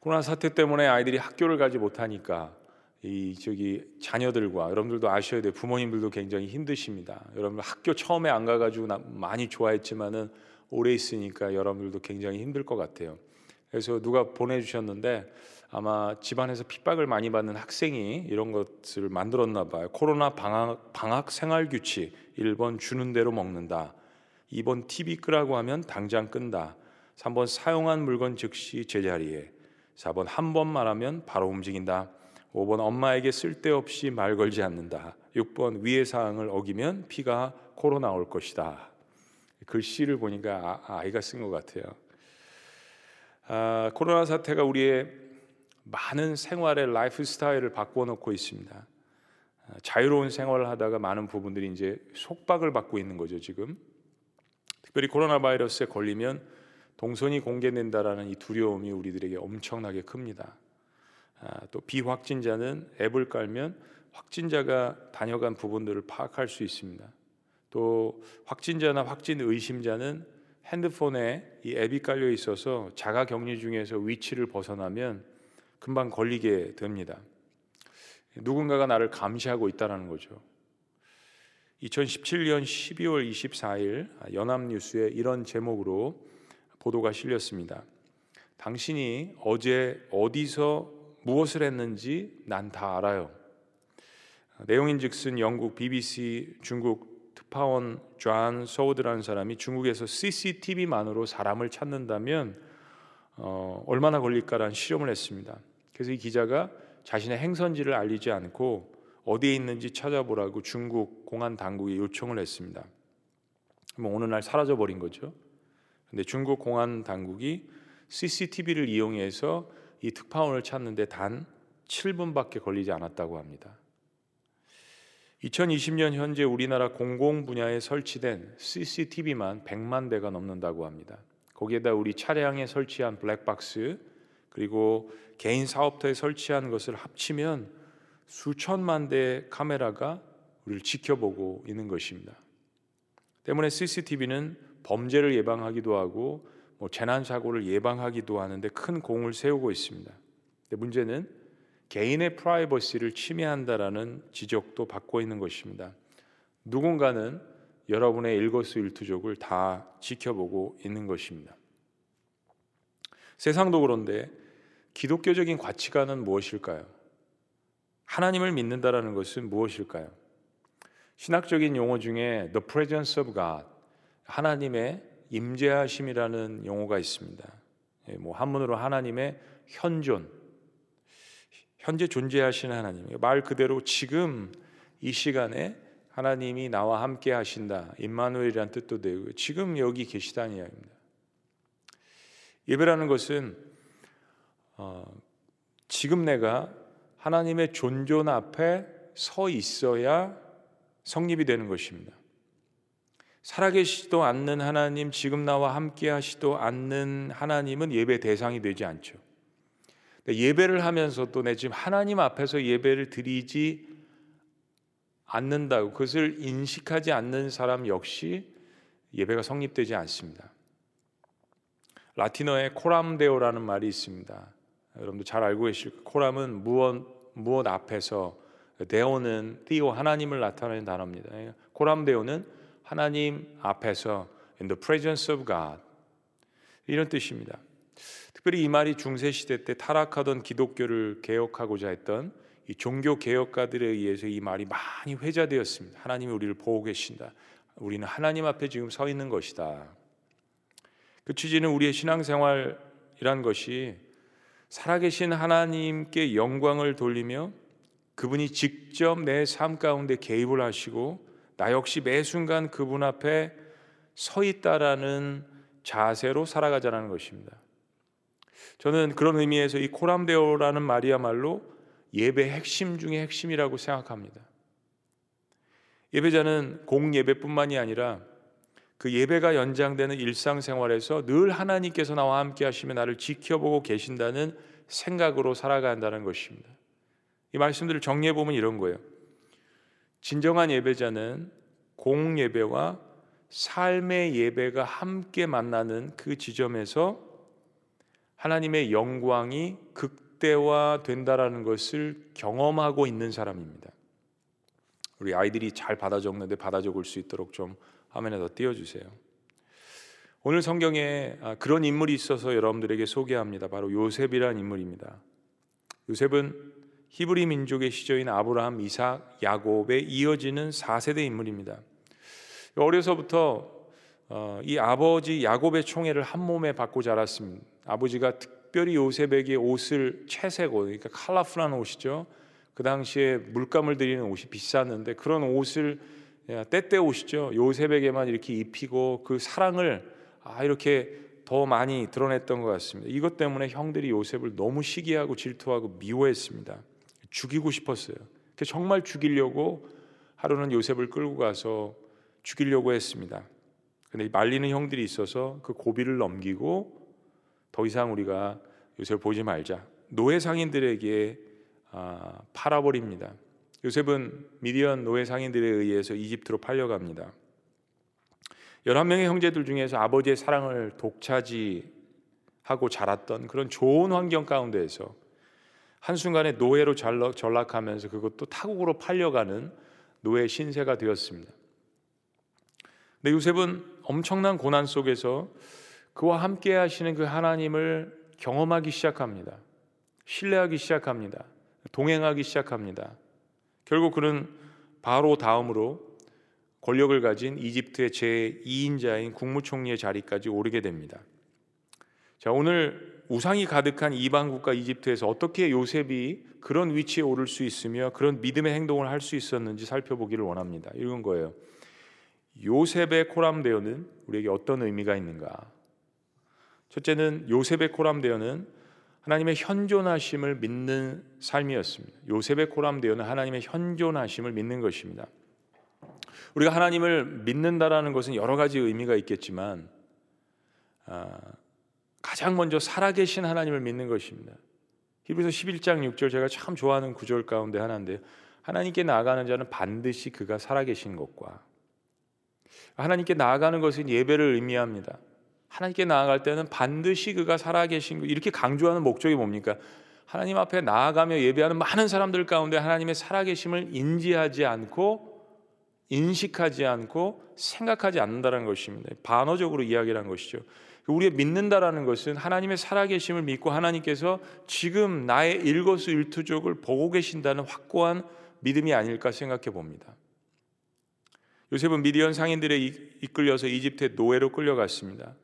코로나 사태 때문에 아이들이 학교를 가지 못하니까 이 저기 자녀들과 여러분들도 아셔야 돼요. 부모님들도 굉장히 힘드십니다. 여러분 학교 처음에 안 가가지고 많이 좋아했지만은 오래 있으니까 여러분들도 굉장히 힘들 것 같아요. 그래서 누가 보내주셨는데 아마 집안에서 핍박을 많이 받는 학생이 이런 것을 만들었나 봐요. 코로나 방학, 방학 생활 규칙 1번 주는 대로 먹는다. 2번 TV 끄라고 하면 당장 끈다. 3번 사용한 물건 즉시 제자리에. 4번 한 번 말하면 바로 움직인다. 5번 엄마에게 쓸데없이 말 걸지 않는다. 6번 위의 사항을 어기면 피가 코로 나올 것이다. 글씨를 보니까 아, 아이가 쓴 것 같아요. 아, 코로나 사태가 우리의 많은 생활의 lifestyle을 바꾸어 놓고 있습니다. 아, 자유로운 생활을 하다가 많은 부분들이 이제 속박을 받고 있는 거죠, 지금. 특별히 코로나 바이러스에 걸리면 동선이 공개된다라는 이 두려움이 우리들에게 엄청나게 큽니다. 아, 또 비확진자는 앱을 깔면 확진자가 다녀간 부분들을 파악할 수 있습니다. 또 확진자나 확진 의심자는 핸드폰에 이 앱이 깔려 있어서 자가 격리 중에서 위치를 벗어나면 금방 걸리게 됩니다. 누군가가 나를 감시하고 있다는 거죠. 2017년 12월 24일 연합뉴스에 이런 제목으로 보도가 실렸습니다. 당신이 어제 어디서 무엇을 했는지 난 다 알아요. 내용인즉슨 영국 BBC 중국 특파원 존 소우드라는 사람이 중국에서 CCTV만으로 사람을 찾는다면 어, 얼마나 걸릴까라는 실험을 했습니다. 그래서 이 기자가 자신의 행선지를 알리지 않고 어디에 있는지 찾아보라고 중국 공안 당국에 요청을 했습니다. 뭐 어느 날 사라져 버린 거죠. 근데 중국 공안 당국이 CCTV를 이용해서 이 특파원을 찾는데 단 7분밖에 걸리지 않았다고 합니다. 2020년 현재 우리나라 공공 분야에 설치된 CCTV만 100만 대가 넘는다고 합니다. 거기에다 우리 차량에 설치한 블랙박스 그리고 개인 사업터에 설치한 것을 합치면 수천만 대의 카메라가 우리를 지켜보고 있는 것입니다. 때문에 CCTV는 범죄를 예방하기도 하고 뭐 재난 사고를 예방하기도 하는데 큰 공을 세우고 있습니다. 근데 문제는 개인의 프라이버시를 침해한다라는 지적도 받고 있는 것입니다. 누군가는 여러분의 일거수일투족을 다 지켜보고 있는 것입니다. 세상도 그런데 기독교적인 가치관은 무엇일까요? 하나님을 믿는다라는 것은 무엇일까요? 신학적인 용어 중에 the presence of God, 하나님의 임재하심이라는 용어가 있습니다. 예, 뭐 한문으로 하나님의 현존, 현재 존재하시는 하나님. 말 그대로 지금 이 시간에 하나님이 나와 함께 하신다. 임마누엘이란 뜻도 되고 지금 여기 계시다는 이야기입니다. 예배라는 것은 어, 지금 내가 하나님의 존존 앞에 서 있어야 성립이 되는 것입니다. 살아계시도 않는 하나님, 지금 나와 함께 하시도 않는 하나님은 예배 대상이 되지 않죠. 예배를 하면서도 내 지금 하나님 앞에서 예배를 드리지 않는다고 그것을 인식하지 않는 사람 역시 예배가 성립되지 않습니다. 라틴어에 코람데오라는 말이 있습니다. 여러분도 잘 알고 계실 거예요. 코람은 무엇 무엇 앞에서 데오는 띠오 하나님을 나타내는 단어입니다. 코람데오는 하나님 앞에서 in the presence of God 이런 뜻입니다. 특별히 이 말이 중세 시대 때 타락하던 기독교를 개혁하고자 했던 이 종교 개혁가들에 의해서 이 말이 많이 회자되었습니다. 하나님이 우리를 보고 계신다. 우리는 하나님 앞에 지금 서 있는 것이다. 그 취지는 우리의 신앙생활이란 것이 살아계신 하나님께 영광을 돌리며 그분이 직접 내 삶 가운데 개입을 하시고 나 역시 매 순간 그분 앞에 서 있다라는 자세로 살아가자는 것입니다. 저는 그런 의미에서 이 코람데오라는 말이야말로 예배 핵심 중의 핵심이라고 생각합니다. 예배자는 공예배뿐만이 아니라 그 예배가 연장되는 일상생활에서 늘 하나님께서 나와 함께 하시며 나를 지켜보고 계신다는 생각으로 살아간다는 것입니다. 이 말씀들을 정리해 보면 이런 거예요. 진정한 예배자는 공예배와 삶의 예배가 함께 만나는 그 지점에서 하나님의 영광이 극대화된다라는 것을 경험하고 있는 사람입니다. 우리 아이들이 잘 받아 적는데 받아 적을 수 있도록 좀 화면에 더 띄워주세요. 오늘 성경에 아, 그런 인물이 있어서 여러분들에게 소개합니다. 바로 요셉이란 인물입니다. 요셉은 히브리 민족의 시조인 아브라함, 이삭, 야곱에 이어지는 4세대 인물입니다. 어려서부터 어, 이 아버지 야곱의 총애를 한 몸에 받고 자랐습니다. 아버지가 특별히 요셉에게 옷을 채색 옷, 그러니까 컬러풀한 옷이죠. 그 당시에 물감을 들이는 옷이 비쌌는데 그런 옷을 때때 옷이죠. 요셉에게만 이렇게 입히고 그 사랑을 아 이렇게 더 많이 드러냈던 것 같습니다. 이것 때문에 형들이 요셉을 너무 시기하고 질투하고 미워했습니다. 죽이고 싶었어요. 정말 죽이려고 하루는 요셉을 끌고 가서 죽이려고 했습니다. 근데 말리는 형들이 있어서 그 고비를 넘기고 더 이상 우리가 요셉 보지 말자. 노예 상인들에게 아, 팔아버립니다. 요셉은 미디안 노예 상인들에 의해서 이집트로 팔려갑니다. 11명의 형제들 중에서 아버지의 사랑을 독차지하고 자랐던 그런 좋은 환경 가운데에서 한순간에 노예로 전락 하면서 그것도 타국으로 팔려가는 노예 신세가 되었습니다. 근데 요셉은 엄청난 고난 속에서 그와 함께 하시는 그 하나님을 경험하기 시작합니다. 신뢰하기 시작합니다. 동행하기 시작합니다. 결국 그는 바로 다음으로 권력을 가진 이집트의 제2인자인 국무총리의 자리까지 오르게 됩니다. 자, 오늘 우상이 가득한 이방 국가 이집트에서 어떻게 요셉이 그런 위치에 오를 수 있으며 그런 믿음의 행동을 할 수 있었는지 살펴보기를 원합니다. 이런 거예요. 요셉의 코람데오는 우리에게 어떤 의미가 있는가? 첫째는 요셉의 코람데오는 하나님의 현존하심을 믿는 삶이었습니다. 요셉의 코람데오는 하나님의 현존하심을 믿는 것입니다. 우리가 하나님을 믿는다라는 것은 여러 가지 의미가 있겠지만 아, 가장 먼저 살아계신 하나님을 믿는 것입니다. 히브리서 11장 6절 제가 참 좋아하는 구절 가운데 하나인데 하나님께 나아가는 자는 반드시 그가 살아계신 것과 하나님께 나아가는 것은 예배를 의미합니다. 하나님께 나아갈 때는 반드시 그가 살아계신 것 이렇게 강조하는 목적이 뭡니까? 하나님 앞에 나아가며 예배하는 많은 사람들 가운데 하나님의 살아계심을 인지하지 않고 인식하지 않고 생각하지 않는다는 것입니다. 반어적으로 이야기를 한 것이죠. 우리의 믿는다라는 것은 하나님의 살아계심을 믿고 하나님께서 지금 나의 일거수일투족을 보고 계신다는 확고한 믿음이 아닐까 생각해 봅니다. 요셉은 미디안 상인들에 이끌려서 이집트의 노예로 끌려갔습니다.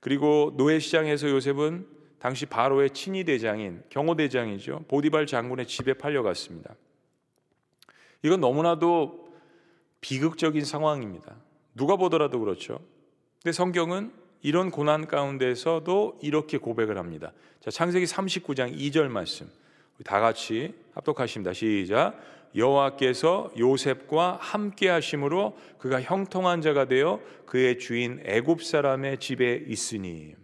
그리고 노예 시장에서 요셉은 당시 바로의 친위 대장인 경호 대장이죠. 보디발 장군의 집에 팔려갔습니다. 이건 너무나도 비극적인 상황입니다. 누가 보더라도 그렇죠. 근데 성경은 이런 고난 가운데서도 이렇게 고백을 합니다. 자, 창세기 39장 2절 말씀. 다 같이 합독하십니다. 시작. 여호와께서 요셉과 함께 하심으로 그가 형통한 자가 되어 그의 주인 애굽 사람의 집에 있으니.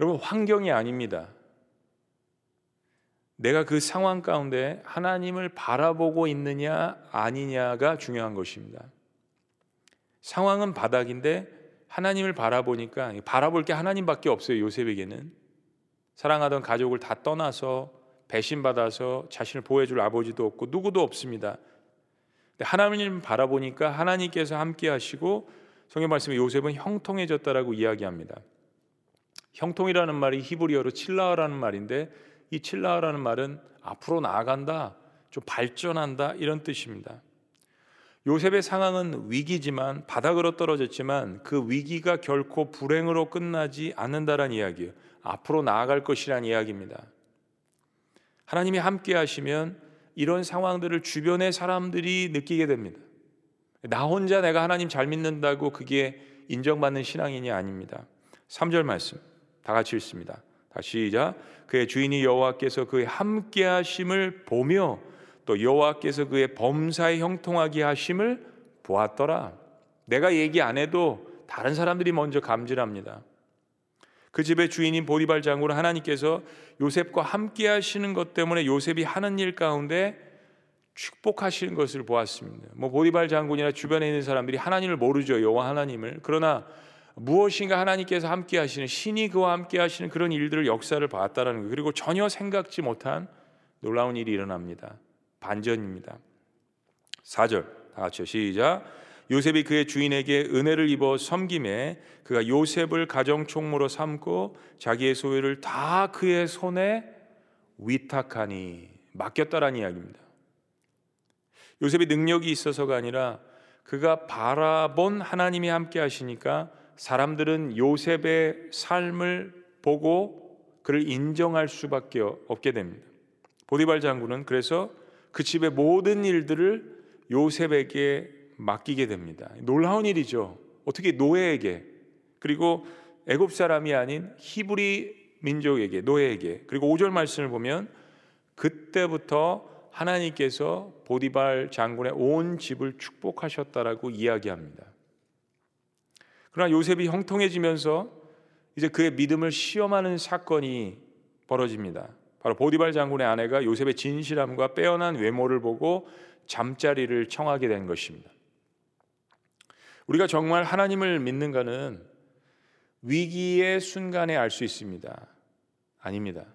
여러분 환경이 아닙니다. 내가 그 상황 가운데 하나님을 바라보고 있느냐 아니냐가 중요한 것입니다. 상황은 바닥인데 하나님을 바라보니까 바라볼 게 하나님밖에 없어요. 요셉에게는 사랑하던 가족을 다 떠나서 배신받아서 자신을 보호해줄 아버지도 없고 누구도 없습니다. 하나님 바라보니까 하나님께서 함께 하시고 성경 말씀에 요셉은 형통해졌다라고 이야기합니다. 형통이라는 말이 히브리어로 칠라라는 말인데 이 칠라라는 말은 앞으로 나아간다, 좀 발전한다 이런 뜻입니다. 요셉의 상황은 위기지만 바닥으로 떨어졌지만 그 위기가 결코 불행으로 끝나지 않는다란 이야기예요. 앞으로 나아갈 것이란 이야기입니다. 하나님이 함께 하시면 이런 상황들을 주변의 사람들이 느끼게 됩니다. 나 혼자 내가 하나님 잘 믿는다고 그게 인정받는 신앙인이 아닙니다. 3절 말씀 다 같이 읽습니다. 다시 시작. 그의 주인이 여호와께서 그의 함께 하심을 보며 또 여호와께서 그의 범사에 형통하게 하심을 보았더라. 내가 얘기 안 해도 다른 사람들이 먼저 감지합니다. 그 집의 주인인 보디발 장군은 하나님께서 요셉과 함께 하시는 것 때문에 요셉이 하는 일 가운데 축복하시는 것을 보았습니다. 뭐 보디발 장군이나 주변에 있는 사람들이 하나님을 모르죠. 여호와 하나님을. 그러나 무엇인가 하나님께서 함께 하시는 신이 그와 함께 하시는 그런 일들을 역사를 봤다라는 거예요. 그리고 전혀 생각지 못한 놀라운 일이 일어납니다. 반전입니다. 4절 다 같이요. 시작. 요셉이 그의 주인에게 은혜를 입어 섬김에 그가 요셉을 가정 총무로 삼고 자기의 소유를 다 그의 손에 위탁하니 맡겼다라는 이야기입니다. 요셉이 능력이 있어서가 아니라 그가 바라본 하나님이 함께 하시니까 사람들은 요셉의 삶을 보고 그를 인정할 수밖에 없게 됩니다. 보디발 장군은 그래서 그 집의 모든 일들을 요셉에게 맡기게 됩니다. 놀라운 일이죠. 어떻게 노예에게 그리고 애굽 사람이 아닌 히브리 민족에게 노예에게 그리고 5절 말씀을 보면 그때부터 하나님께서 보디발 장군의 온 집을 축복하셨다라고 이야기합니다. 그러나 요셉이 형통해지면서 이제 그의 믿음을 시험하는 사건이 벌어집니다. 바로 보디발 장군의 아내가 요셉의 진실함과 빼어난 외모를 보고 잠자리를 청하게 된 것입니다. 우리가 정말 하나님을 믿는가는 위기의 순간에 알 수 있습니다. 아닙니다.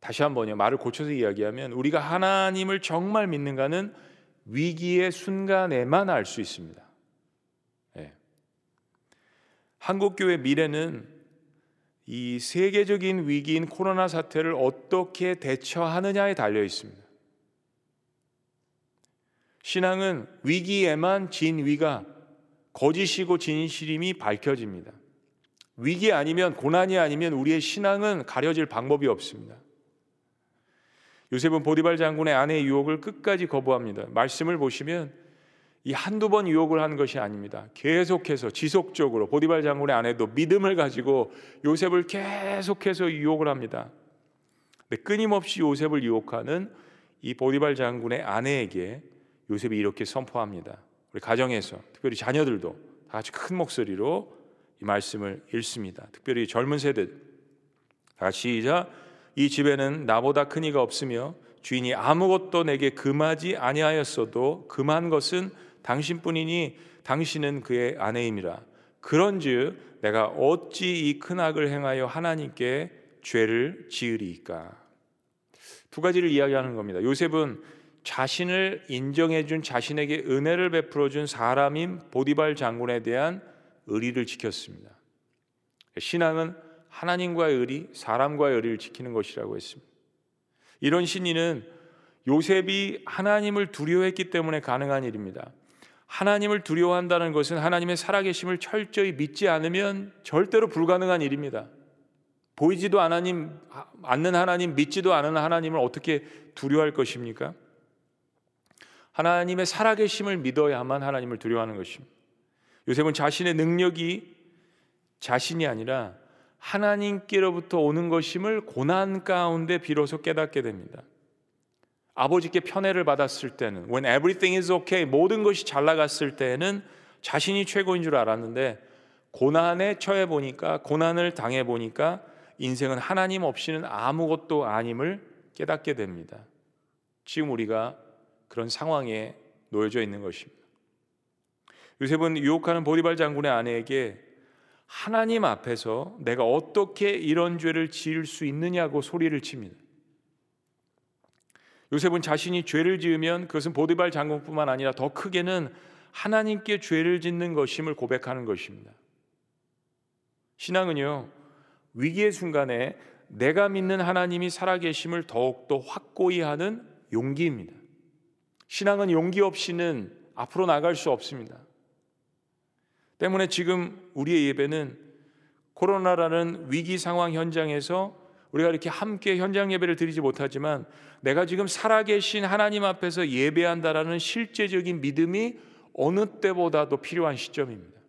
다시 한번요. 말을 고쳐서 이야기하면 우리가 하나님을 정말 믿는가는 위기의 순간에만 알 수 있습니다. 네. 한국 교회 미래는 이 세계적인 위기인 코로나 사태를 어떻게 대처하느냐에 달려 있습니다. 신앙은 위기에만 진위가 거짓이고 진실임이 밝혀집니다. 위기 아니면 고난이 아니면 우리의 신앙은 가려질 방법이 없습니다. 요셉은 보디발 장군의 아내의 유혹을 끝까지 거부합니다. 말씀을 보시면 이 한두 번 유혹을 한 것이 아닙니다. 계속해서 지속적으로 보디발 장군의 아내도 믿음을 가지고 요셉을 계속해서 유혹을 합니다. 근데 끊임없이 요셉을 유혹하는 이 보디발 장군의 아내에게 요셉이 이렇게 선포합니다. 우리 가정에서 특별히 자녀들도 다 같이 큰 목소리로 이 말씀을 읽습니다. 특별히 젊은 세대 다 같이 시작. 이 집에는 나보다 큰 이가 없으며 주인이 아무것도 내게 금하지 아니하였어도 금한 것은 당신뿐이니 당신은 그의 아내임이라. 그런즉 내가 어찌 이 큰 악을 행하여 하나님께 죄를 지으리이까. 두 가지를 이야기하는 겁니다. 요셉은 자신을 인정해 준 자신에게 은혜를 베풀어 준 사람인 보디발 장군에 대한 의리를 지켰습니다. 신앙은 하나님과의 의리, 사람과의 의리를 지키는 것이라고 했습니다. 이런 신의는 요셉이 하나님을 두려워했기 때문에 가능한 일입니다. 하나님을 두려워한다는 것은 하나님의 살아계심을 철저히 믿지 않으면 절대로 불가능한 일입니다. 보이지도 않는 하나님, 믿지도 않은 하나님을 어떻게 두려워할 것입니까? 하나님의 살아계심을 믿어야만 하나님을 두려워하는 것입니다. 요셉은 자신의 능력이 자신이 아니라 하나님께로부터 오는 것임을 고난 가운데 비로소 깨닫게 됩니다. 아버지께 편애를 받았을 때는 when everything is okay 모든 것이 잘 나갔을 때는 자신이 최고인 줄 알았는데 고난에 처해 보니까 고난을 당해 보니까 인생은 하나님 없이는 아무것도 아님을 깨닫게 됩니다. 지금 우리가 그런 상황에 놓여져 있는 것입니다. 요셉은 유혹하는 보디발 장군의 아내에게 하나님 앞에서 내가 어떻게 이런 죄를 지을 수 있느냐고 소리를 칩니다. 요셉은 자신이 죄를 지으면 그것은 보디발 장군뿐만 아니라 더 크게는 하나님께 죄를 짓는 것임을 고백하는 것입니다. 신앙은요, 위기의 순간에 내가 믿는 하나님이 살아계심을 더욱더 확고히 하는 용기입니다. 신앙은 용기 없이는 앞으로 나갈 수 없습니다. 때문에 지금 우리의 예배는 코로나라는 위기 상황 현장에서 우리가 이렇게 함께 현장 예배를 드리지 못하지만 내가 지금 살아계신 하나님 앞에서 예배한다라는 실제적인 믿음이 어느 때보다도 필요한 시점입니다.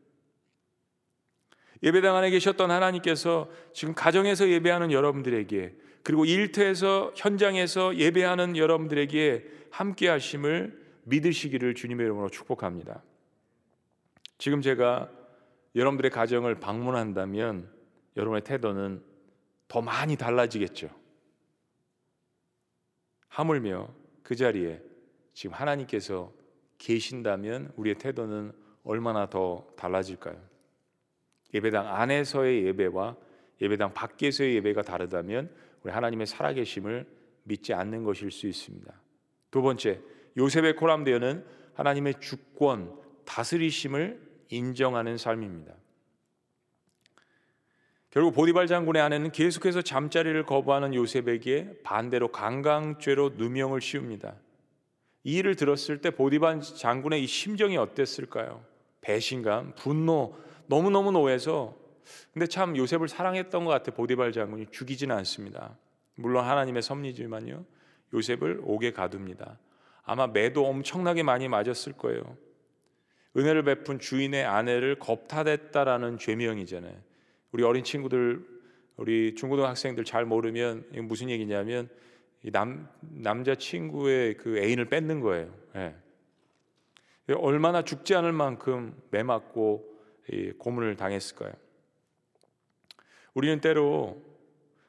예배당 안에 계셨던 하나님께서 지금 가정에서 예배하는 여러분들에게 그리고 일터에서 현장에서 예배하는 여러분들에게 함께 하심을 믿으시기를 주님의 이름으로 축복합니다. 지금 제가 여러분들의 가정을 방문한다면 여러분의 태도는 더 많이 달라지겠죠. 하물며 그 자리에 지금 하나님께서 계신다면 우리의 태도는 얼마나 더 달라질까요? 예배당 안에서의 예배와 예배당 밖에서의 예배가 다르다면 우리 하나님의 살아계심을 믿지 않는 것일 수 있습니다. 두 번째, 요셉의 코람데어는 하나님의 주권, 다스리심을 인정하는 삶입니다. 결국 보디발 장군의 아내는 계속해서 잠자리를 거부하는 요셉에게 반대로 강강죄로 누명을 씌웁니다. 이 일을 들었을 때 보디발 장군의 이 심정이 어땠을까요? 배신감, 분노, 너무너무 노해서 근데 참 요셉을 사랑했던 것 같아 보디발 장군이 죽이지는 않습니다. 물론 하나님의 섭리지만요. 요셉을 옥에 가둡니다. 아마 매도 엄청나게 많이 맞았을 거예요. 은혜를 베푼 주인의 아내를 겁탈했다라는 죄명이잖아요. 우리 어린 친구들, 우리 중고등학생들 잘 모르면 무슨 얘기냐면 남 남자 친구의 그 애인을 뺏는 거예요. 네. 얼마나 죽지 않을 만큼 매맞고 고문을 당했을까요? 우리는 때로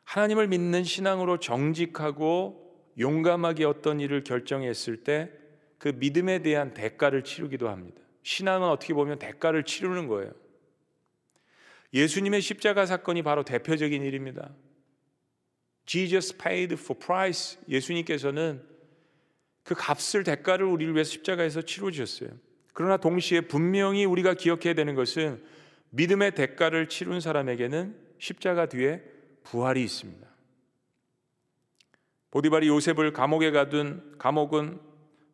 하나님을 믿는 신앙으로 정직하고 용감하게 어떤 일을 결정했을 때 그 믿음에 대한 대가를 치르기도 합니다. 신앙은 어떻게 보면 대가를 치르는 거예요. 예수님의 십자가 사건이 바로 대표적인 일입니다. Jesus paid for price. 예수님께서는 그 값을 대가를 우리를 위해서 십자가에서 치러 주셨어요. 그러나 동시에 분명히 우리가 기억해야 되는 것은 믿음의 대가를 치룬 사람에게는 십자가 뒤에 부활이 있습니다. 보디발이 요셉을 감옥에 가둔 감옥은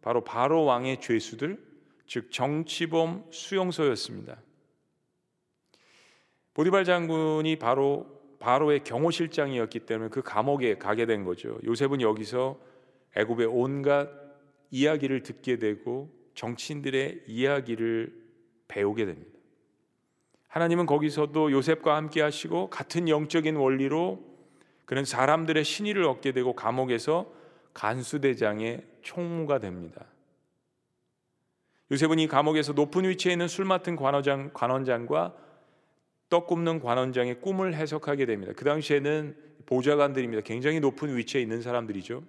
바로 바로 왕의 죄수들, 즉 정치범 수용소였습니다. 보디발 장군이 바로 바로의 경호실장이었기 때문에 그 감옥에 가게 된 거죠. 요셉은 여기서 애굽의 온갖 이야기를 듣게 되고 정치인들의 이야기를 배우게 됩니다. 하나님은 거기서도 요셉과 함께 하시고 같은 영적인 원리로 그는 사람들의 신의를 얻게 되고 감옥에서 간수대장의 총무가 됩니다. 요셉은 이 감옥에서 높은 위치에 있는 술 맡은 관원장, 관원장과 떡 굽는 관원장의 꿈을 해석하게 됩니다. 그 당시에는 보좌관들입니다. 굉장히 높은 위치에 있는 사람들이죠.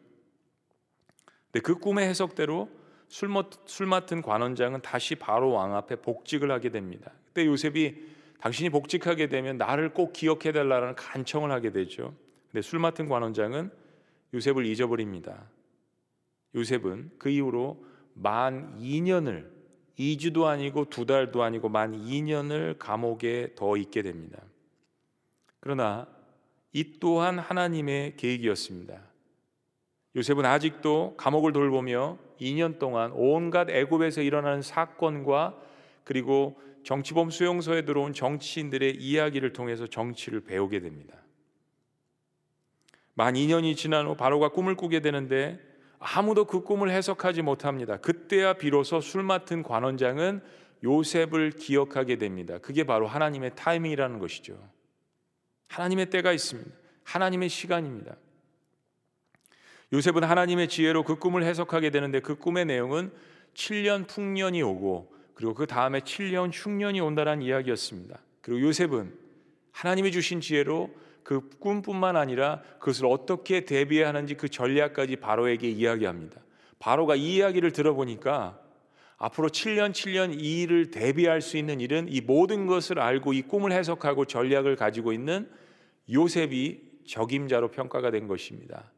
근데 그 꿈의 해석대로 술, 술 맡은 관원장은 다시 바로 왕 앞에 복직을 하게 됩니다. 그때 요셉이 당신이 복직하게 되면 나를 꼭 기억해 달라는 간청을 하게 되죠. 근데 술 맡은 관원장은 요셉을 잊어버립니다. 요셉은 그 이후로 만 2년을 2주도 아니고 두 달도 아니고 만 2년을 감옥에 더 있게 됩니다. 그러나 이 또한 하나님의 계획이었습니다. 요셉은 아직도 감옥을 돌보며 2년 동안 온갖 애굽에서 일어나는 사건과 그리고 정치범 수용소에 들어온 정치인들의 이야기를 통해서 정치를 배우게 됩니다. 만 2년이 지난 후 바로가 꿈을 꾸게 되는데 아무도 그 꿈을 해석하지 못합니다. 그때야 비로소 술 맡은 관원장은 요셉을 기억하게 됩니다. 그게 바로 하나님의 타이밍이라는 것이죠. 하나님의 때가 있습니다. 하나님의 시간입니다. 요셉은 하나님의 지혜로 그 꿈을 해석하게 되는데 그 꿈의 내용은 7년 풍년이 오고 그리고 그 다음에 7년 흉년이 온다는 이야기였습니다. 그리고 요셉은 하나님이 주신 지혜로 그 꿈뿐만 아니라 그것을 어떻게 대비해야 하는지 그 전략까지 바로에게 이야기합니다. 바로가 이 이야기를 들어보니까 앞으로 7년 7년 이 일을 대비할 수 있는 일은 이 모든 것을 알고 이 꿈을 해석하고 전략을 가지고 있는 요셉이 적임자로 평가가 된 것입니다.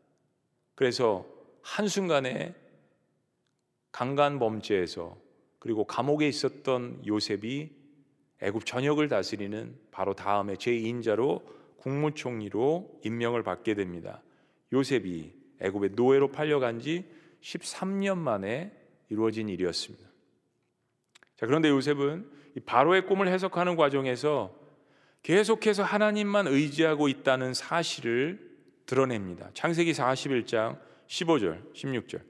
그래서 한순간에 강간 범죄에서 그리고 감옥에 있었던 요셉이 애굽 전역을 다스리는 바로 다음에 제2인자로 국무총리로 임명을 받게 됩니다. 요셉이 애굽의 노예로 팔려간 지 13년 만에 이루어진 일이었습니다. 자, 그런데 요셉은 바로의 꿈을 해석하는 과정에서 계속해서 하나님만 의지하고 있다는 사실을 드러냅니다. 창세기 41장 15절, 16절.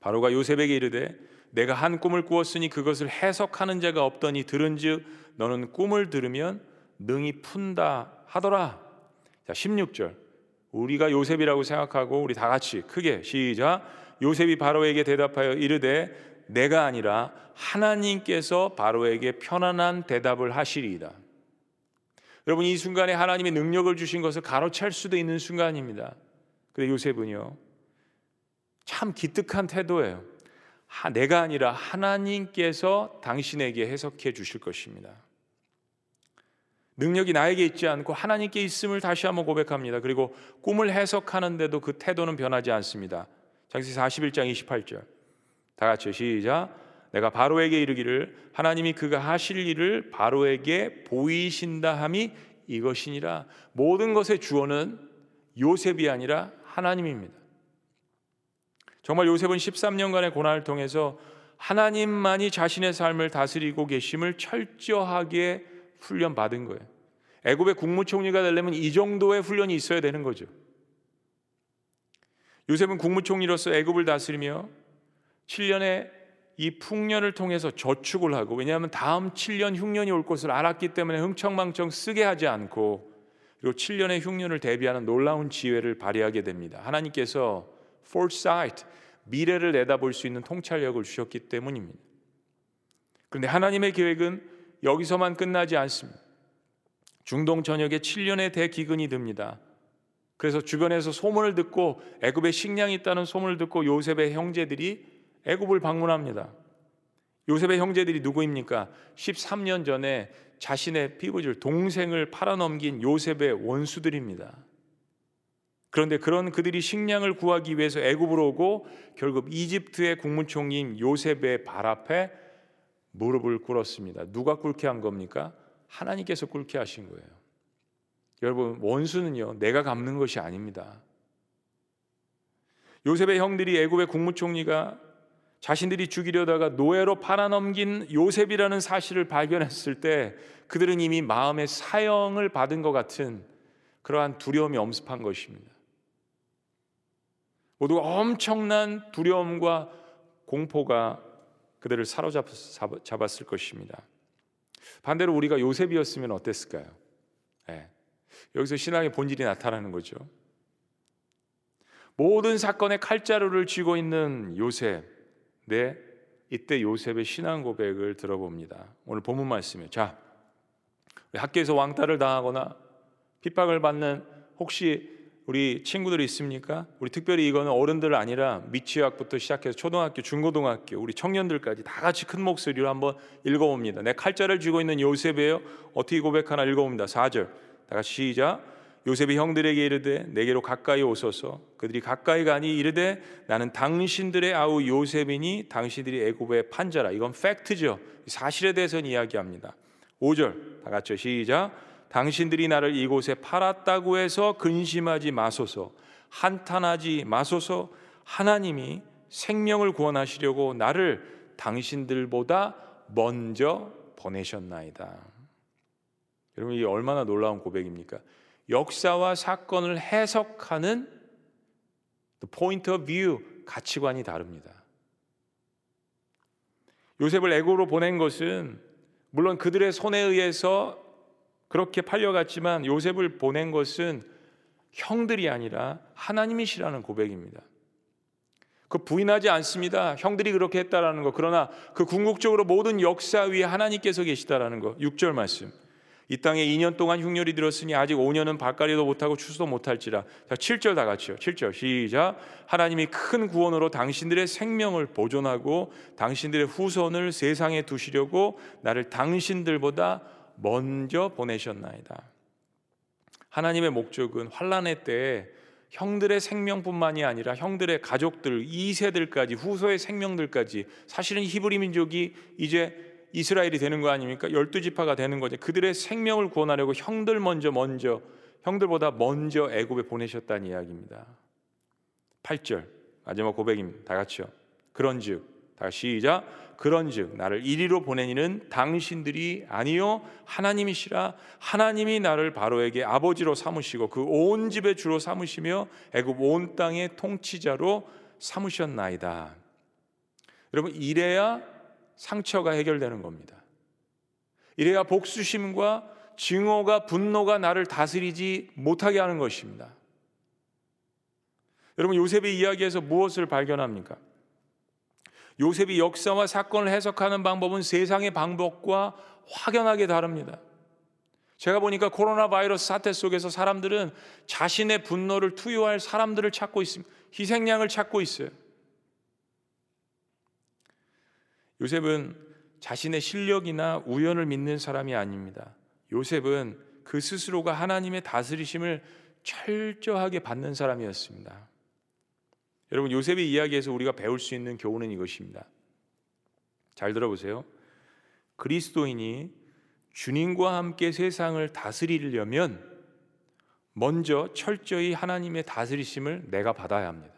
바로가 요셉에게 이르되 내가 한 꿈을 꾸었으니 그것을 해석하는 자가 없더니 들은즉 너는 꿈을 들으면 능히 푼다 하더라. 자, 16절. 우리가 요셉이라고 생각하고 우리 다 같이 크게 시작. 요셉이 바로에게 대답하여 이르되 내가 아니라 하나님께서 바로에게 편안한 대답을 하시리이다. 여러분 이 순간에 하나님의 능력을 주신 것을 가로챌 수도 있는 순간입니다. 근데 요셉은요. 참 기특한 태도예요. 내가 아니라 하나님께서 당신에게 해석해 주실 것입니다. 능력이 나에게 있지 않고 하나님께 있음을 다시 한번 고백합니다. 그리고 꿈을 해석하는데도 그 태도는 변하지 않습니다. 장세기 41장 28절. 다 같이 시작. 내가 바로에게 이르기를 하나님이 그가 하실 일을 바로에게 보이신다 함이 이것이니라. 모든 것의 주어는 요셉이 아니라 하나님입니다. 정말 요셉은 13년간의 고난을 통해서 하나님만이 자신의 삶을 다스리고 계심을 철저하게 훈련받은 거예요. 애굽의 국무총리가 되려면 이 정도의 훈련이 있어야 되는 거죠. 요셉은 국무총리로서 애굽을 다스리며 7년의 이 풍년을 통해서 저축을 하고 왜냐하면 다음 7년 흉년이 올 것을 알았기 때문에 흥청망청 쓰게 하지 않고 그리고 7년의 흉년을 대비하는 놀라운 지혜를 발휘하게 됩니다. 하나님께서 foresight 미래를 내다볼 수 있는 통찰력을 주셨기 때문입니다. 그런데 하나님의 계획은 여기서만 끝나지 않습니다. 중동 전역에 7년의 대기근이 듭니다. 그래서 주변에서 소문을 듣고 애굽에 식량이 있다는 소문을 듣고 요셉의 형제들이 애굽을 방문합니다. 요셉의 형제들이 누구입니까? 13년 전에 자신의 피부질 동생을 팔아넘긴 요셉의 원수들입니다. 그런데 그런 그들이 식량을 구하기 위해서 애굽으로 오고 결국 이집트의 국무총리인 요셉의 발 앞에 무릎을 꿇었습니다. 누가 꿇게 한 겁니까? 하나님께서 꿇게 하신 거예요. 여러분, 원수는요, 내가 갚는 것이 아닙니다. 요셉의 형들이 애굽의 국무총리가 자신들이 죽이려다가 노예로 팔아넘긴 요셉이라는 사실을 발견했을 때 그들은 이미 마음의 사형을 받은 것 같은 그러한 두려움이 엄습한 것입니다. 모두 엄청난 두려움과 공포가 그들을 사로잡았을 것입니다. 반대로 우리가 요셉이었으면 어땠을까요? 네. 여기서 신앙의 본질이 나타나는 거죠. 모든 사건의 칼자루를 쥐고 있는 요셉. 네, 이때 요셉의 신앙 고백을 들어봅니다. 오늘 본문 말씀이에요. 자, 학교에서 왕따를 당하거나 핍박을 받는 혹시 우리 친구들이 있습니까? 우리 특별히 이거는 어른들 아니라 미취학부터 시작해서 초등학교, 중고등학교, 우리 청년들까지 다 같이 큰 목소리로 한번 읽어봅니다. 내 칼자를 쥐고 있는 요셉이에요. 어떻게 고백하나 읽어봅니다. 4절. 다 같이 시작. 요셉이 형들에게 이르되 내게로 가까이 오소서. 그들이 가까이 가니 이르되 나는 당신들의 아우 요셉이니 당신들이 애굽의 판자라. 이건 팩트죠. 사실에 대해서는 이야기합니다. 5절. 다 같이 시작. 당신들이 나를 이곳에 팔았다고 해서 근심하지 마소서. 한탄하지 마소서. 하나님이 생명을 구원하시려고 나를 당신들보다 먼저 보내셨나이다. 여러분 이게 얼마나 놀라운 고백입니까? 역사와 사건을 해석하는 point of view 가치관이 다릅니다. 요셉을 애고로 보낸 것은 물론 그들의 손에 의해서 그렇게 팔려갔지만 요셉을 보낸 것은 형들이 아니라 하나님이시라는 고백입니다. 그 부인하지 않습니다. 형들이 그렇게 했다라는 거. 그러나 그 궁극적으로 모든 역사 위에 하나님께서 계시다라는 거. 6절 말씀. 이 땅에 2년 동안 흉년이 들었으니 아직 5년은 밭가리도 못하고 추수도 못할지라. 자, 7절 다 같이요. 7절 시작. 하나님이 큰 구원으로 당신들의 생명을 보존하고 당신들의 후손을 세상에 두시려고 나를 당신들보다 먼저 보내셨나이다. 하나님의 목적은 환란의 때에 형들의 생명뿐만이 아니라 형들의 가족들, 2세들까지 후손의 생명들까지 사실은 히브리 민족이 이제 이스라엘이 되는 거 아닙니까? 열두 지파가 되는 거죠. 그들의 생명을 구원하려고 형들 먼저 먼저 형들보다 먼저 애굽에 보내셨다는 이야기입니다. 8절 마지막 고백입니다. 다 같이요. 그런즉 다시 시작 그런즉 나를 이리로 보내니는 당신들이 아니요 하나님이시라 하나님이 나를 바로에게 아버지로 삼으시고 그 온 집의 주로 삼으시며 애굽 온 땅의 통치자로 삼으셨나이다. 여러분 이래야 상처가 해결되는 겁니다. 이래야 복수심과 증오가 분노가 나를 다스리지 못하게 하는 것입니다. 여러분 요셉의 이야기에서 무엇을 발견합니까? 요셉이 역사와 사건을 해석하는 방법은 세상의 방법과 확연하게 다릅니다. 제가 보니까 코로나 바이러스 사태 속에서 사람들은 자신의 분노를 투여할 사람들을 찾고 있습니다. 희생양을 찾고 있어요. 요셉은 자신의 실력이나 우연을 믿는 사람이 아닙니다. 요셉은 그 스스로가 하나님의 다스리심을 철저하게 받는 사람이었습니다. 여러분 요셉의 이야기에서 우리가 배울 수 있는 교훈은 이것입니다. 잘 들어보세요. 그리스도인이 주님과 함께 세상을 다스리려면 먼저 철저히 하나님의 다스리심을 내가 받아야 합니다.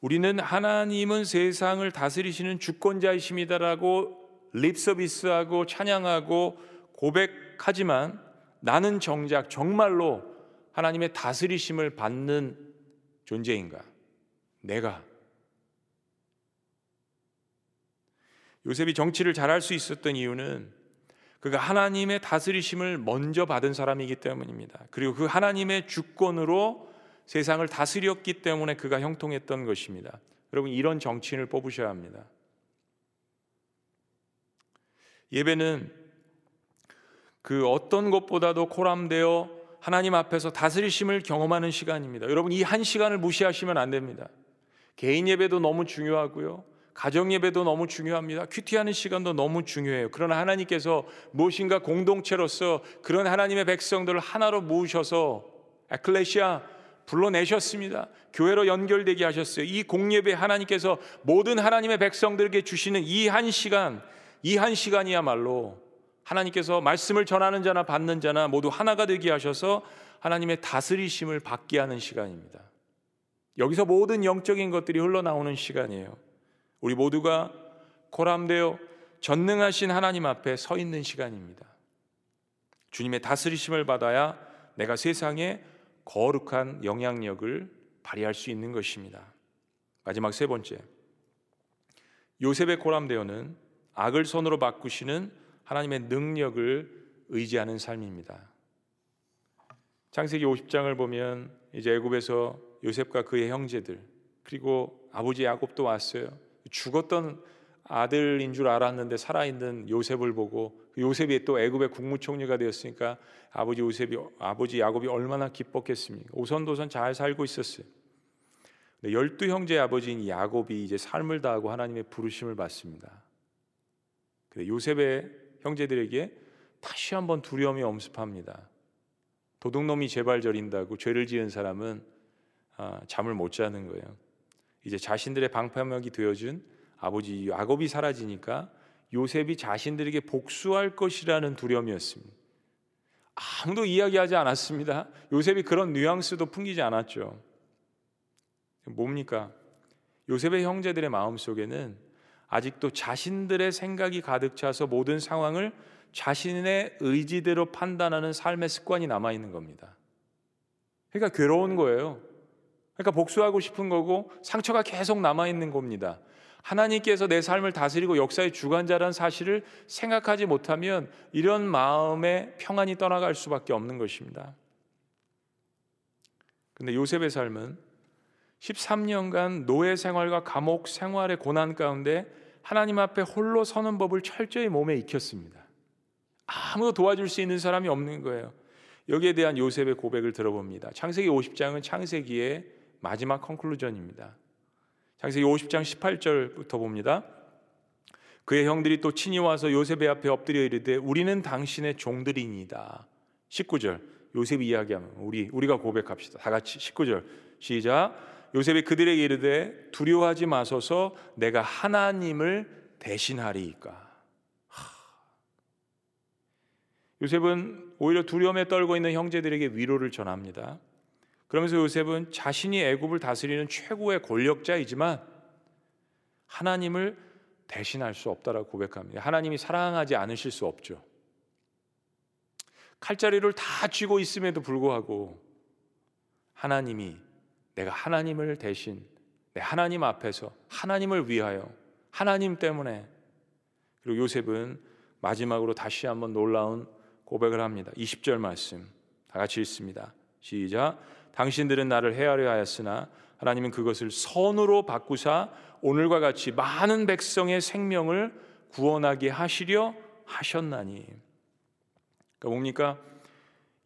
우리는 하나님은 세상을 다스리시는 주권자이십니다라고 립서비스하고 찬양하고 고백하지만 나는 정작 정말로 하나님의 다스리심을 받는 존재인가? 내가 요셉이 정치를 잘할 수 있었던 이유는 그가 하나님의 다스리심을 먼저 받은 사람이기 때문입니다. 그리고 그 하나님의 주권으로 세상을 다스렸기 때문에 그가 형통했던 것입니다. 여러분 이런 정치인을 뽑으셔야 합니다. 예배는 그 어떤 것보다도 코람되어 하나님 앞에서 다스리심을 경험하는 시간입니다. 여러분 이 한 시간을 무시하시면 안 됩니다. 개인 예배도 너무 중요하고요. 가정 예배도 너무 중요합니다. 큐티하는 시간도 너무 중요해요. 그러나 하나님께서 무엇인가 공동체로서 그런 하나님의 백성들을 하나로 모으셔서 에클레시아 불러내셨습니다. 교회로 연결되게 하셨어요. 이 공예배 하나님께서 모든 하나님의 백성들에게 주시는 이 한 시간, 이 한 시간이야말로 하나님께서 말씀을 전하는 자나 받는 자나 모두 하나가 되게 하셔서 하나님의 다스리심을 받게 하는 시간입니다. 여기서 모든 영적인 것들이 흘러나오는 시간이에요. 우리 모두가 고람되어 전능하신 하나님 앞에 서 있는 시간입니다. 주님의 다스리심을 받아야 내가 세상에 거룩한 영향력을 발휘할 수 있는 것입니다. 마지막 세 번째. 요셉의 고람되어는 악을 손으로 바꾸시는 하나님의 능력을 의지하는 삶입니다. 창세기 50장을 보면 이제 애굽에서 요셉과 그의 형제들 그리고 아버지 야곱도 왔어요. 죽었던 아들인 줄 알았는데 살아있는 요셉을 보고 그 요셉이 또 애굽의 국무총리가 되었으니까 아버지 요셉이 아버지 야곱이 얼마나 기뻤겠습니까? 오선도선 잘 살고 있었어요. 열두 형제 아버지인 야곱이 이제 삶을 다하고 하나님의 부르심을 받습니다. 요셉의 형제들에게 다시 한번 두려움이 엄습합니다. 도둑놈이 제발 저린다고 죄를 지은 사람은 아, 잠을 못 자는 거예요. 이제 자신들의 방패막이 되어준 아버지 야곱이 사라지니까 요셉이 자신들에게 복수할 것이라는 두려움이었습니다. 아무도 이야기하지 않았습니다. 요셉이 그런 뉘앙스도 풍기지 않았죠. 뭡니까? 요셉의 형제들의 마음 속에는 아직도 자신들의 생각이 가득 차서 모든 상황을 자신의 의지대로 판단하는 삶의 습관이 남아 있는 겁니다. 그러니까 괴로운 거예요. 그러니까 복수하고 싶은 거고 상처가 계속 남아 있는 겁니다. 하나님께서 내 삶을 다스리고 역사의 주관자라는 사실을 생각하지 못하면 이런 마음의 평안이 떠나갈 수밖에 없는 것입니다. 근데 요셉의 삶은 13년간 노예 생활과 감옥 생활의 고난 가운데 하나님 앞에 홀로 서는 법을 철저히 몸에 익혔습니다. 아무도 도와줄 수 있는 사람이 없는 거예요. 여기에 대한 요셉의 고백을 들어봅니다. 창세기 50장은 창세기의 마지막 컨클루전입니다. 창세기 50장 18절부터 봅니다. 그의 형들이 또 친히 와서 요셉의 앞에 엎드려 이르되 우리는 당신의 종들이니다. 19절 요셉이 이야기하면 우리 우리가 고백합시다. 다 같이 19절 시작. 요셉이 그들에게 이르되 두려워하지 마소서 내가 하나님을 대신하리이까. 요셉은 오히려 두려움에 떨고 있는 형제들에게 위로를 전합니다. 그러면서 요셉은 자신이 애굽을 다스리는 최고의 권력자이지만 하나님을 대신할 수 없다라고 고백합니다. 하나님이 사랑하지 않으실 수 없죠. 칼자리를 다 쥐고 있음에도 불구하고 하나님이 내가 하나님을 대신 내 하나님 앞에서 하나님을 위하여 하나님 때문에 그리고 요셉은 마지막으로 다시 한번 놀라운 고백을 합니다. 20절 말씀 다 같이 읽습니다. 시작. 당신들은 나를 헤아려 하였으나 하나님은 그것을 선으로 바꾸사 오늘과 같이 많은 백성의 생명을 구원하게 하시려 하셨나니. 그러니까 뭡니까?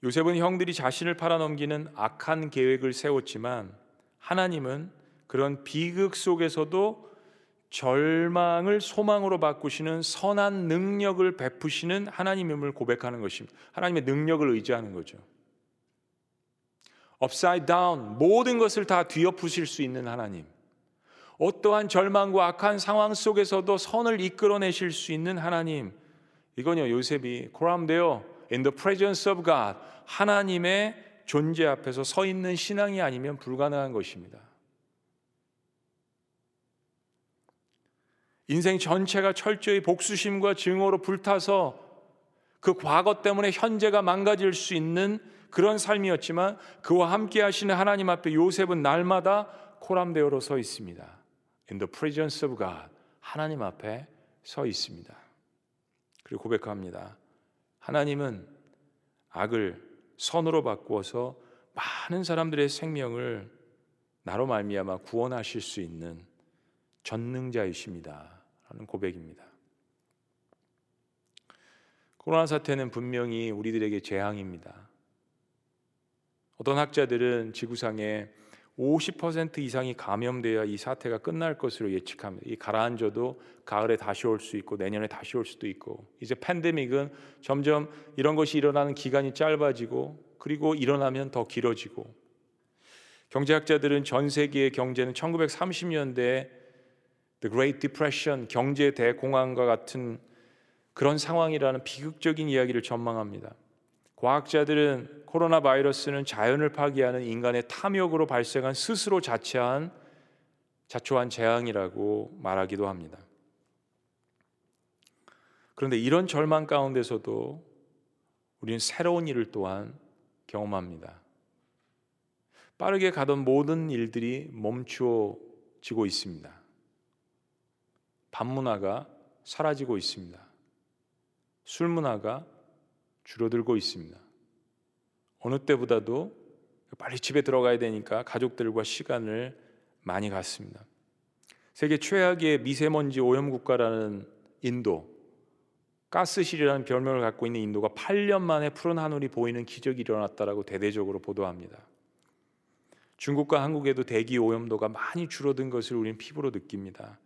요셉은 형들이 자신을 팔아넘기는 악한 계획을 세웠지만 하나님은 그런 비극 속에서도 절망을 소망으로 바꾸시는 선한 능력을 베푸시는 하나님임을 고백하는 것입니다. 하나님의 능력을 의지하는 거죠. upside down 모든 것을 다 뒤엎으실 수 있는 하나님. 어떠한 절망과 악한 상황 속에서도 선을 이끌어내실 수 있는 하나님. 이건요 요셉이 코람되어 in the presence of God 하나님의 존재 앞에서 서 있는 신앙이 아니면 불가능한 것입니다. 인생 전체가 철저히 복수심과 증오로 불타서 그 과거 때문에 현재가 망가질 수 있는 그런 삶이었지만 그와 함께 하시는 하나님 앞에 요셉은 날마다 코람데오로 서 있습니다. In the presence of God. 하나님 앞에 서 있습니다. 그리고 고백합니다. 하나님은 악을 선으로 바꾸어서 많은 사람들의 생명을 나로 말미암아 구원하실 수 있는 전능자이십니다. 라는 고백입니다. 코로나 사태는 분명히 우리들에게 재앙입니다. 어떤 학자들은 지구상에 50% 이상이 감염되어야 이 사태가 끝날 것으로 예측합니다. 이 가라앉아도 가을에 다시 올 수 있고 내년에 다시 올 수도 있고 이제 팬데믹은 점점 이런 것이 일어나는 기간이 짧아지고 그리고 일어나면 더 길어지고 경제학자들은 전 세계의 경제는 1930년대 The Great Depression 경제 대공황과 같은 그런 상황이라는 비극적인 이야기를 전망합니다. 과학자들은 코로나 바이러스는 자연을 파괴하는 인간의 탐욕으로 발생한 스스로 자체한 자초한 재앙이라고 말하기도 합니다. 그런데 이런 절망 가운데서도 우리는 새로운 일을 또한 경험합니다. 빠르게 가던 모든 일들이 멈추어지고 있습니다. 밤문화가 사라지고 있습니다. 술 문화가 줄어들고 있습니다. 어느 때보다도 빨리 집에 들어가야 되니까 가족들과 시간을 많이 갖습니다. 세계 최악의 미세먼지 오염 국가라는 인도, 가스실이라는 별명을 갖고 있는 인도가 8년 만에 푸른 하늘이 보이는 기적이 일어났다라고 대대적으로 보도합니다. 중국과 한국에도 대기 오염도가 많이 줄어든 것을 우리는 피부로 느낍니다.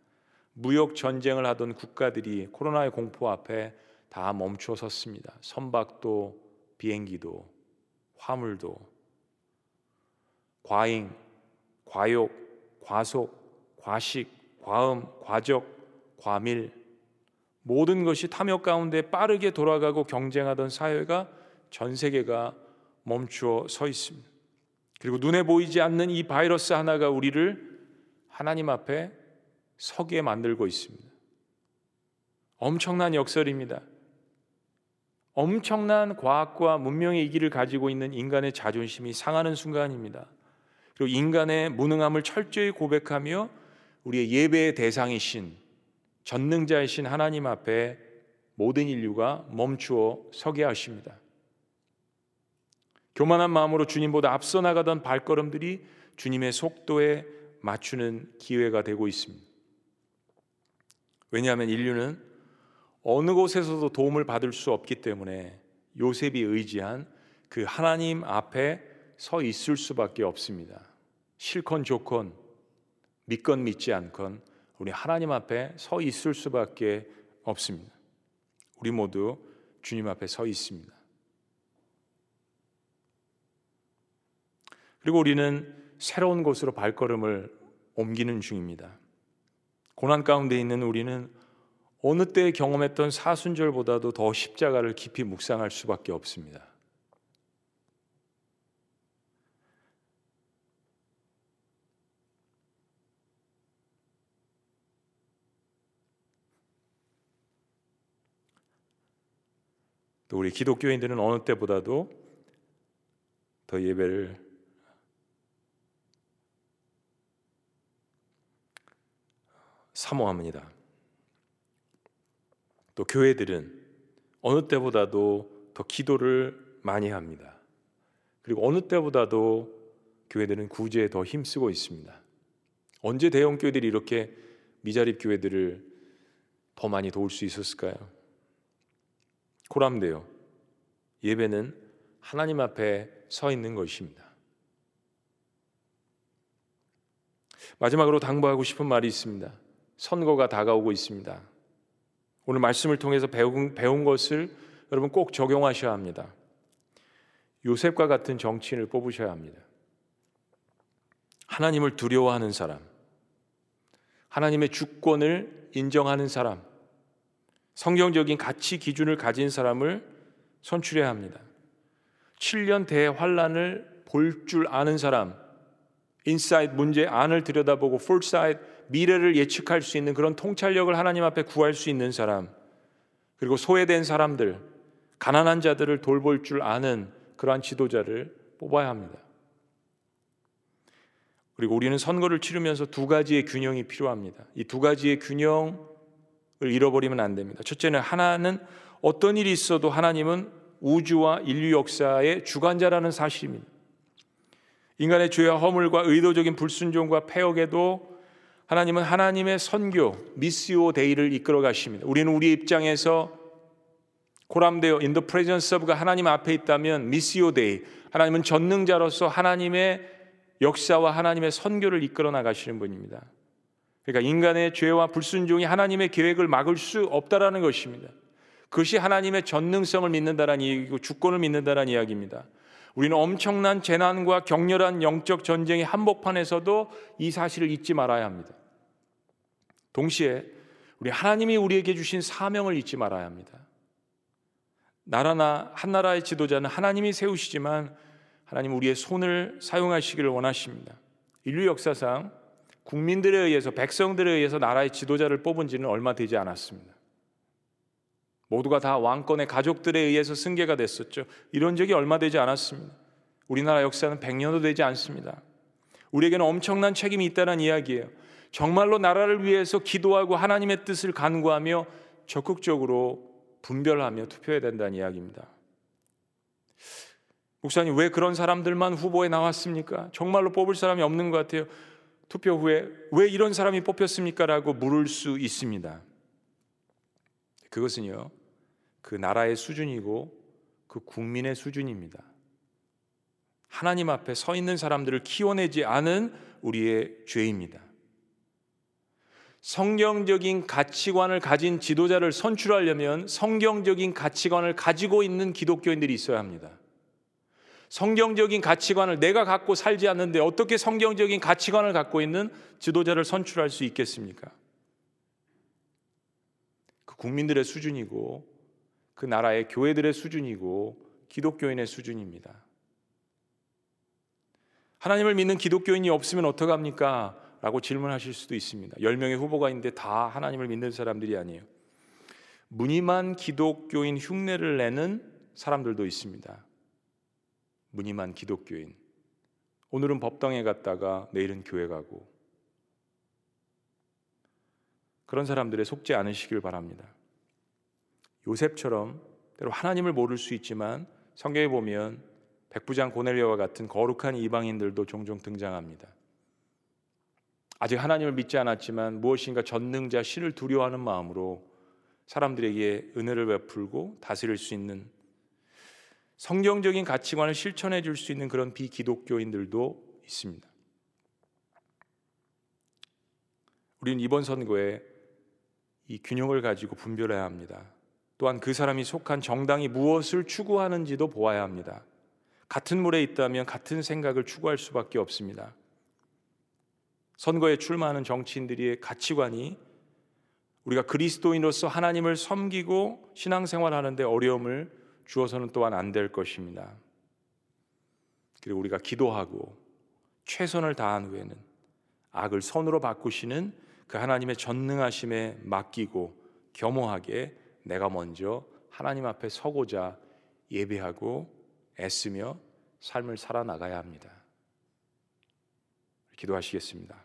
무역 전쟁을 하던 국가들이 코로나의 공포 앞에 다 멈춰 섰습니다. 선박도 비행기도 화물도 과잉, 과욕, 과속, 과식, 과음, 과적, 과밀 모든 것이 탐욕 가운데 빠르게 돌아가고 경쟁하던 사회가 전 세계가 멈추어 서 있습니다. 그리고 눈에 보이지 않는 이 바이러스 하나가 우리를 하나님 앞에 서게 만들고 있습니다. 엄청난 역설입니다. 엄청난 과학과 문명의 이기를 가지고 있는 인간의 자존심이 상하는 순간입니다. 그리고 인간의 무능함을 철저히 고백하며 우리의 예배의 대상이신 전능자이신 하나님 앞에 모든 인류가 멈추어 서게 하십니다. 교만한 마음으로 주님보다 앞서 나가던 발걸음들이 주님의 속도에 맞추는 기회가 되고 있습니다. 왜냐하면 인류는 어느 곳에서도 도움을 받을 수 없기 때문에 요셉이 의지한 그 하나님 앞에 서 있을 수밖에 없습니다. 실컷 좋건 믿건 믿지 않건 우리 하나님 앞에 서 있을 수밖에 없습니다. 우리 모두 주님 앞에 서 있습니다. 그리고 우리는 새로운 곳으로 발걸음을 옮기는 중입니다. 고난 가운데 있는 우리는 어느 때 경험했던 사순절보다도 더 십자가를 깊이 묵상할 수밖에 없습니다. 또 우리 기독교인들은 어느 때보다도 더 예배를 사모합니다. 또 교회들은 어느 때보다도 더 기도를 많이 합니다. 그리고 어느 때보다도 교회들은 구제에 더 힘쓰고 있습니다. 언제 대형 교회들이 이렇게 미자립 교회들을 더 많이 도울 수 있었을까요? 고람돼요. 예배는 하나님 앞에 서 있는 것입니다. 마지막으로 당부하고 싶은 말이 있습니다. 선거가 다가오고 있습니다. 오늘 말씀을 통해서 배운, 배운 것을 여러분 꼭 적용하셔야 합니다. 요셉과 같은 정치인을 뽑으셔야 합니다. 하나님을 두려워하는 사람, 하나님의 주권을 인정하는 사람, 성경적인 가치 기준을 가진 사람을 선출해야 합니다. 7년 대환란을 볼 줄 아는 사람, insight 문제 안을 들여다보고 foresight 미래를 예측할 수 있는 그런 통찰력을 하나님 앞에 구할 수 있는 사람, 그리고 소외된 사람들, 가난한 자들을 돌볼 줄 아는 그러한 지도자를 뽑아야 합니다. 그리고 우리는 선거를 치르면서 두 가지의 균형이 필요합니다. 이 두 가지의 균형을 잃어버리면 안 됩니다. 첫째는 하나는 어떤 일이 있어도 하나님은 우주와 인류 역사의 주관자라는 사실입니다. 인간의 죄와 허물과 의도적인 불순종과 패역에도 하나님은 하나님의 선교 Missio Dei를 이끌어 가십니다. 우리는 우리 입장에서 Coram Deo the presence of God 하나님 앞에 있다면 Missio Dei 하나님은 전능자로서 하나님의 역사와 하나님의 선교를 이끌어 나가시는 분입니다. 그러니까 인간의 죄와 불순종이 하나님의 계획을 막을 수 없다라는 것입니다. 그것이 하나님의 전능성을 믿는다라는 얘기고 주권을 믿는다라는 이야기입니다. 우리는 엄청난 재난과 격렬한 영적 전쟁의 한복판에서도 이 사실을 잊지 말아야 합니다. 동시에 우리 하나님이 우리에게 주신 사명을 잊지 말아야 합니다. 나라나 한 나라의 지도자는 하나님이 세우시지만 하나님 우리의 손을 사용하시기를 원하십니다. 인류 역사상 국민들에 의해서 백성들에 의해서 나라의 지도자를 뽑은 지는 얼마 되지 않았습니다. 모두가 다 왕권의 가족들에 의해서 승계가 됐었죠. 이런 적이 얼마 되지 않았습니다. 우리나라 역사는 100년도 되지 않습니다. 우리에게는 엄청난 책임이 있다는 이야기예요. 정말로 나라를 위해서 기도하고 하나님의 뜻을 간구하며 적극적으로 분별하며 투표해야 된다는 이야기입니다. 목사님 왜 그런 사람들만 후보에 나왔습니까? 정말로 뽑을 사람이 없는 것 같아요. 투표 후에 왜 이런 사람이 뽑혔습니까? 라고 물을 수 있습니다. 그것은요, 그 나라의 수준이고 그 국민의 수준입니다. 하나님 앞에 서 있는 사람들을 키워내지 않은 우리의 죄입니다. 성경적인 가치관을 가진 지도자를 선출하려면 성경적인 가치관을 가지고 있는 기독교인들이 있어야 합니다. 성경적인 가치관을 내가 갖고 살지 않는데 어떻게 성경적인 가치관을 갖고 있는 지도자를 선출할 수 있겠습니까? 그 국민들의 수준이고 그 나라의 교회들의 수준이고 기독교인의 수준입니다. 하나님을 믿는 기독교인이 없으면 어떡합니까? 라고 질문하실 수도 있습니다. 10명의 후보가 있는데 다 하나님을 믿는 사람들이 아니에요. 무늬만 기독교인 흉내를 내는 사람들도 있습니다. 무늬만 기독교인. 오늘은 법당에 갔다가 내일은 교회 가고. 그런 사람들에 속지 않으시길 바랍니다. 요셉처럼 때로 하나님을 모를 수 있지만 성경에 보면 백부장 고넬리와 같은 거룩한 이방인들도 종종 등장합니다. 아직 하나님을 믿지 않았지만 무엇인가 전능자 신을 두려워하는 마음으로 사람들에게 은혜를 베풀고 다스릴 수 있는 성경적인 가치관을 실천해 줄 수 있는 그런 비기독교인들도 있습니다. 우리는 이번 선거에 이 균형을 가지고 분별해야 합니다. 또한 그 사람이 속한 정당이 무엇을 추구하는지도 보아야 합니다. 같은 물에 있다면 같은 생각을 추구할 수밖에 없습니다. 선거에 출마하는 정치인들의 가치관이 우리가 그리스도인으로서 하나님을 섬기고 신앙생활 하는데 어려움을 주어서는 또한 안 될 것입니다. 그리고 우리가 기도하고 최선을 다한 후에는 악을 선으로 바꾸시는 그 하나님의 전능하심에 맡기고 겸허하게 내가 먼저 하나님 앞에 서고자 예배하고 애쓰며 삶을 살아나가야 합니다. 기도하시겠습니다.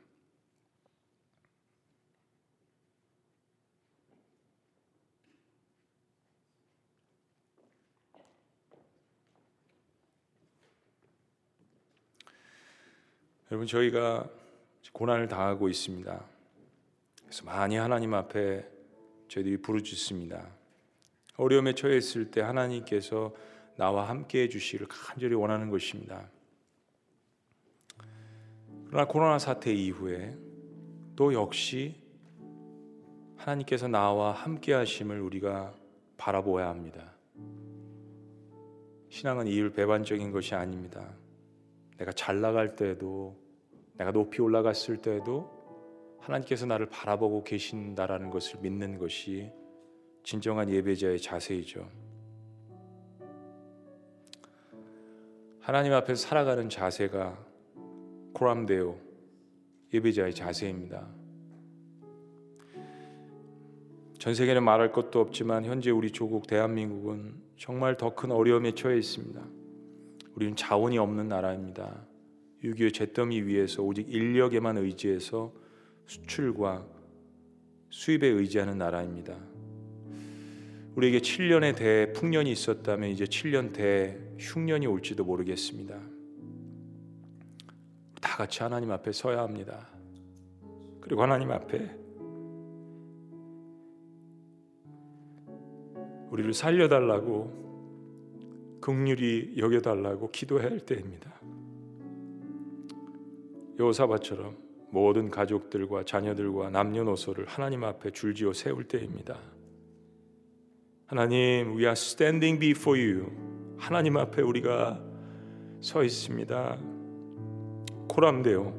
여러분 저희가 고난을 당하고 있습니다. 그래서 많이 하나님 앞에 저희들이 부르짖습니다. 어려움에 처했을 때 하나님께서 나와 함께 해 주시기를 간절히 원하는 것입니다. 그러나 코로나 사태 이후에 또 역시 하나님께서 나와 함께 하심을 우리가 바라보아야 합니다. 신앙은 이율 배반적인 것이 아닙니다. 내가 잘 나갈 때에도 내가 높이 올라갔을 때에도 하나님께서 나를 바라보고 계신다라는 것을 믿는 것이 진정한 예배자의 자세이죠. 하나님 앞에서 살아가는 자세가 코람데오 예배자의 자세입니다. 전 세계는 말할 것도 없지만 현재 우리 조국 대한민국은 정말 더 큰 어려움에 처해 있습니다. 우리는 자원이 없는 나라입니다. 6.25 잿더미 위에서 오직 인력에만 의지해서 수출과 수입에 의지하는 나라입니다. 우리에게 7년의 대풍년이 있었다면 이제 7년 대흉년이 올지도 모르겠습니다. 다 같이 하나님 앞에 서야 합니다. 그리고 하나님 앞에 우리를 살려달라고 극률이 여겨달라고 기도해야 할 때입니다. 여호사밧처럼 모든 가족들과 자녀들과 남녀노소를 하나님 앞에 줄지어 세울 때입니다. 하나님, we are standing before you. 하나님 앞에 우리가 서 있습니다. 코람데요.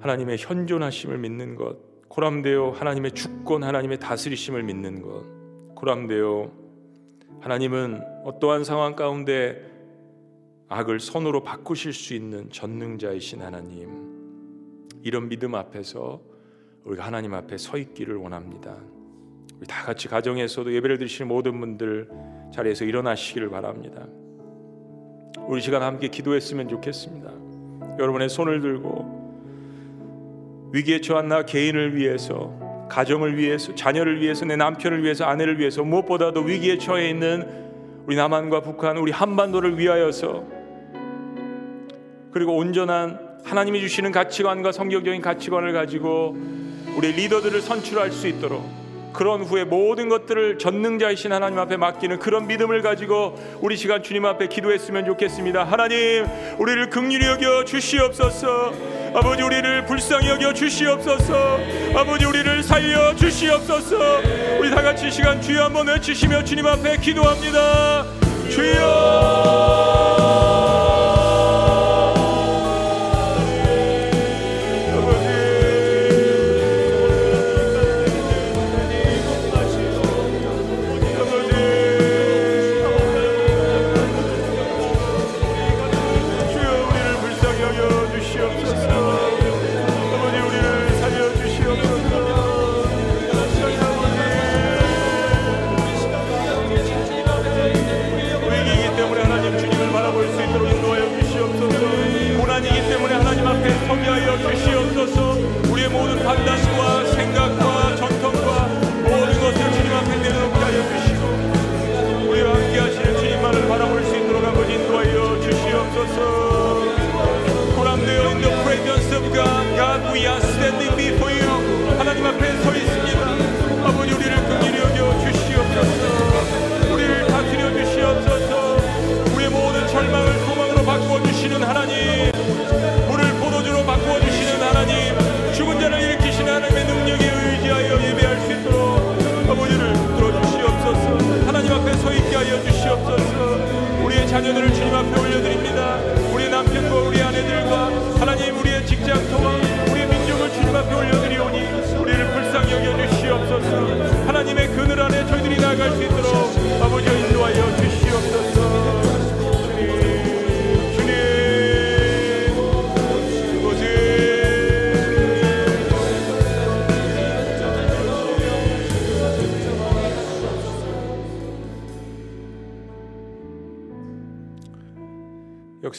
하나님의 현존하심을 믿는 것. 코람데요. 하나님의 주권, 하나님의 다스리심을 믿는 것. 코람데요. 하나님은 어떠한 상황 가운데 악을 선으로 바꾸실 수 있는 전능자이신 하나님. 이런 믿음 앞에서 우리가 하나님 앞에 서 있기를 원합니다. 우리 다 같이 가정에서도 예배를 드리시는 모든 분들 자리에서 일어나시기를 바랍니다. 우리 시간 함께 기도했으면 좋겠습니다. 여러분의 손을 들고 위기에 처한 나 개인을 위해서 가정을 위해서 자녀를 위해서 내 남편을 위해서 아내를 위해서 무엇보다도 위기에 처해 있는 우리 남한과 북한 우리 한반도를 위하여서 그리고 온전한 하나님이 주시는 가치관과 성경적인 가치관을 가지고 우리 리더들을 선출할 수 있도록 그런 후에 모든 것들을 전능자이신 하나님 앞에 맡기는 그런 믿음을 가지고 우리 시간 주님 앞에 기도했으면 좋겠습니다. 하나님, 우리를 긍휼히 여겨 주시옵소서. 아버지 우리를 불쌍히 여겨 주시옵소서. 아버지 우리를 살려 주시옵소서. 우리 다 같이 시간 주여 한번 외치시며 주님 앞에 기도합니다. 주여.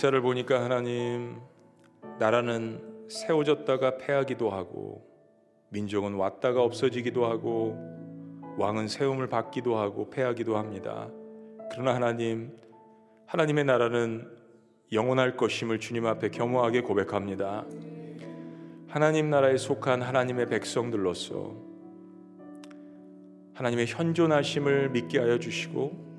역사를 보니까 하나님 나라는 세워졌다가 패하기도 하고 민족은 왔다가 없어지기도 하고 왕은 세움을 받기도 하고 패하기도 합니다. 그러나 하나님 하나님의 나라는 영원할 것임을 주님 앞에 겸허하게 고백합니다. 하나님 나라에 속한 하나님의 백성들로서 하나님의 현존하심을 믿게 하여 주시고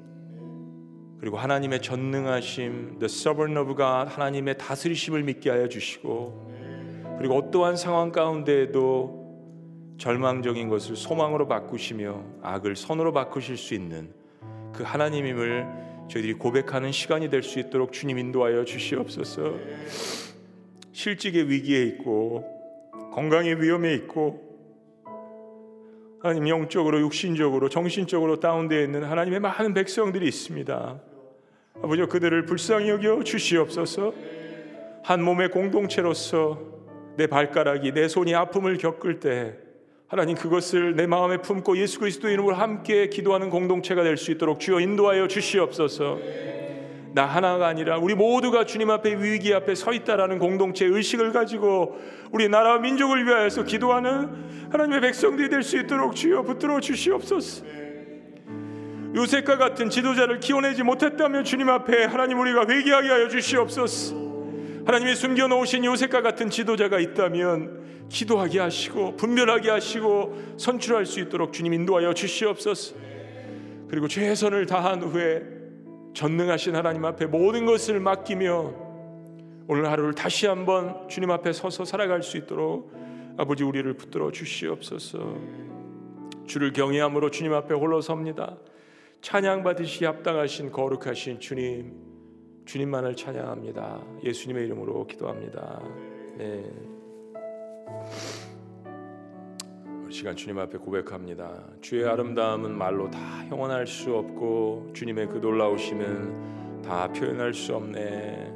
그리고 하나님의 전능하심, the sovereign of God, 하나님의 다스리심을 믿게 하여 주시고, 그리고 어떠한 상황 가운데에도 절망적인 것을 소망으로 바꾸시며 악을 선으로 바꾸실 수 있는 그 하나님임을 저희들이 고백하는 시간이 될 수 있도록 주님 인도하여 주시옵소서. 실직의 위기에 있고 건강의 위험에 있고 하나님 영적으로 육신적으로 정신적으로 다운되어 있는 하나님의 많은 백성들이 있습니다. 아버지 그들을 불쌍히 여겨 주시옵소서. 한 몸의 공동체로서 내 발가락이 내 손이 아픔을 겪을 때 하나님 그것을 내 마음에 품고 예수 그리스도 이름으로 함께 기도하는 공동체가 될 수 있도록 주여 인도하여 주시옵소서. 나 하나가 아니라 우리 모두가 주님 앞에 위기 앞에 서 있다라는 공동체 의식을 가지고 우리 나라와 민족을 위하여서 기도하는 하나님의 백성들이 될 수 있도록 주여 붙들어 주시옵소서. 요셉과 같은 지도자를 키워내지 못했다면 주님 앞에 하나님 우리가 회개하게 하여 주시옵소서. 하나님이 숨겨 놓으신 요셉과 같은 지도자가 있다면 기도하게 하시고 분별하게 하시고 선출할 수 있도록 주님 인도하여 주시옵소서. 그리고 최선을 다한 후에 전능하신 하나님 앞에 모든 것을 맡기며 오늘 하루를 다시 한번 주님 앞에 서서 살아갈 수 있도록 아버지 우리를 붙들어 주시옵소서. 주를 경외함으로 주님 앞에 홀로 섭니다. 찬양 받으시 합당하신 거룩하신 주님, 주님만을 찬양합니다. 예수님의 이름으로 기도합니다. 네. 시간 주님 앞에 고백합니다. 주의 아름다움은 말로 다 형언할 수 없고 주님의 그 놀라우심은 다 표현할 수 없네.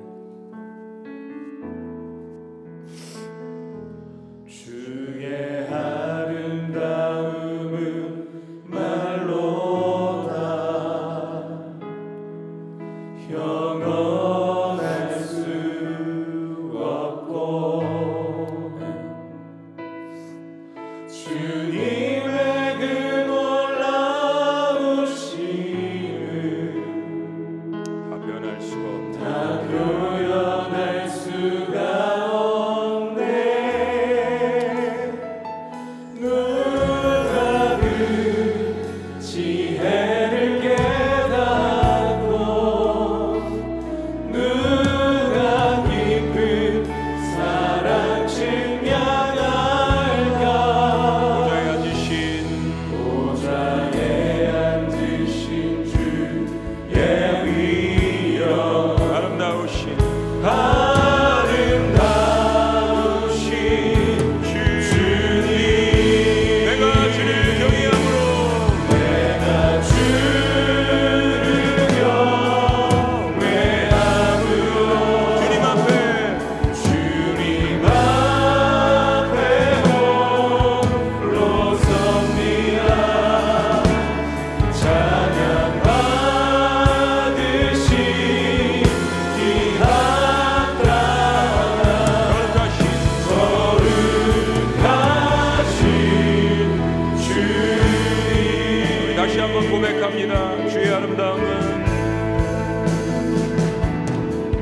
다시 한번 고백합니다. 내가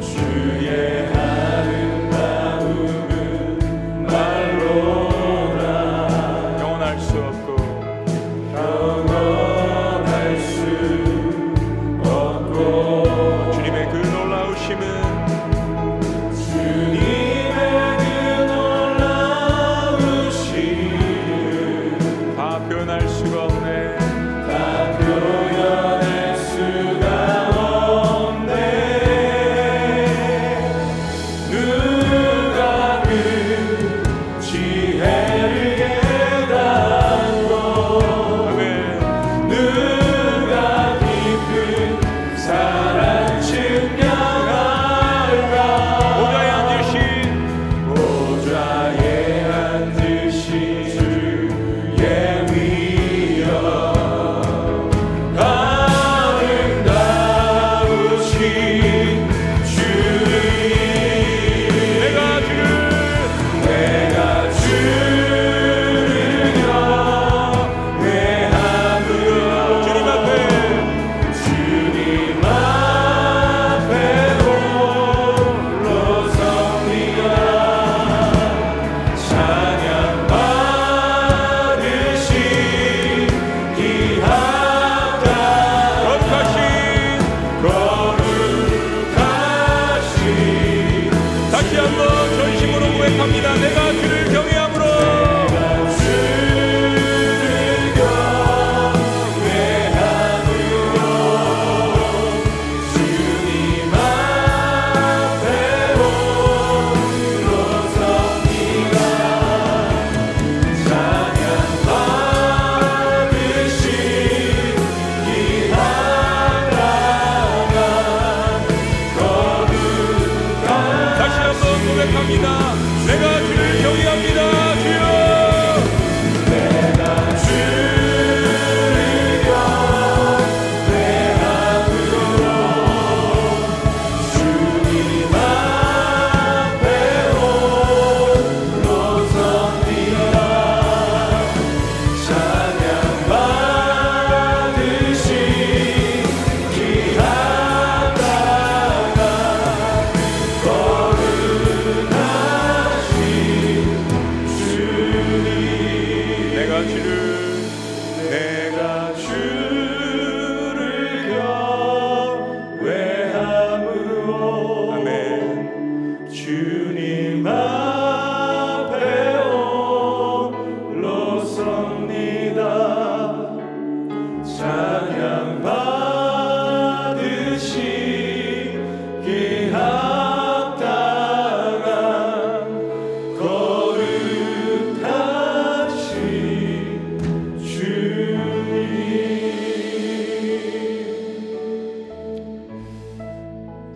주를 경외함으로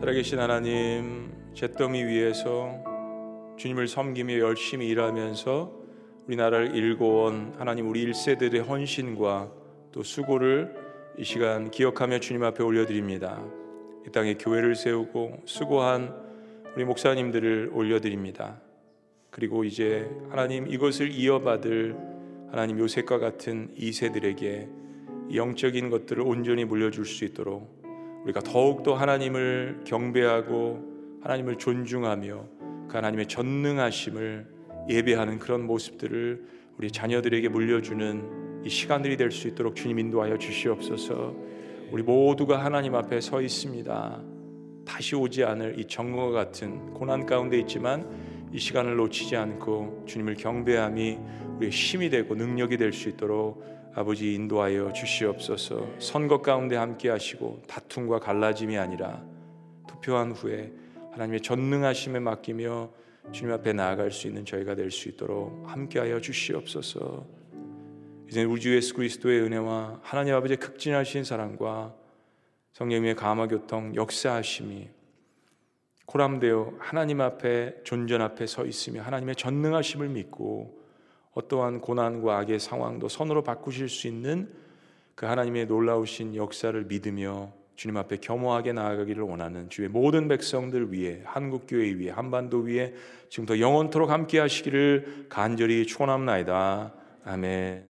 살아계신 하나님 잿더미 위에서 주님을 섬기며 열심히 일하면서 우리나라를 일궈온 하나님 우리 1세들의 헌신과 또 수고를 이 시간 기억하며 주님 앞에 올려드립니다. 이 땅에 교회를 세우고 수고한 우리 목사님들을 올려드립니다. 그리고 이제 하나님 이것을 이어받을 하나님 요셉과 같은 이세들에게 영적인 것들을 온전히 물려줄 수 있도록 우리가 더욱더 하나님을 경배하고 하나님을 존중하며 그 하나님의 전능하심을 예배하는 그런 모습들을 우리 자녀들에게 물려주는 이 시간들이 될 수 있도록 주님 인도하여 주시옵소서. 우리 모두가 하나님 앞에 서 있습니다. 다시 오지 않을 이 정과 같은 고난 가운데 있지만 이 시간을 놓치지 않고 주님을 경배함이 우리의 힘이 되고 능력이 될 수 있도록 아버지 인도하여 주시옵소서. 선거 가운데 함께 하시고 다툼과 갈라짐이 아니라 투표한 후에 하나님의 전능하심에 맡기며 주님 앞에 나아갈 수 있는 저희가 될 수 있도록 함께하여 주시옵소서. 이제 우리 주 예수 그리스도의 은혜와 하나님 아버지의 극진하신 사랑과 성령님의 감화 교통 역사하심이 코람되어 하나님 앞에 존전 앞에 서 있으며 하나님의 전능하심을 믿고 어떠한 고난과 악의 상황도 선으로 바꾸실 수 있는 그 하나님의 놀라우신 역사를 믿으며 주님 앞에 겸허하게 나아가기를 원하는 주의 모든 백성들 위해 한국 교회 위해 한반도 위에 지금부터 영원토록 함께 하시기를 간절히 축원합나이다. 아멘.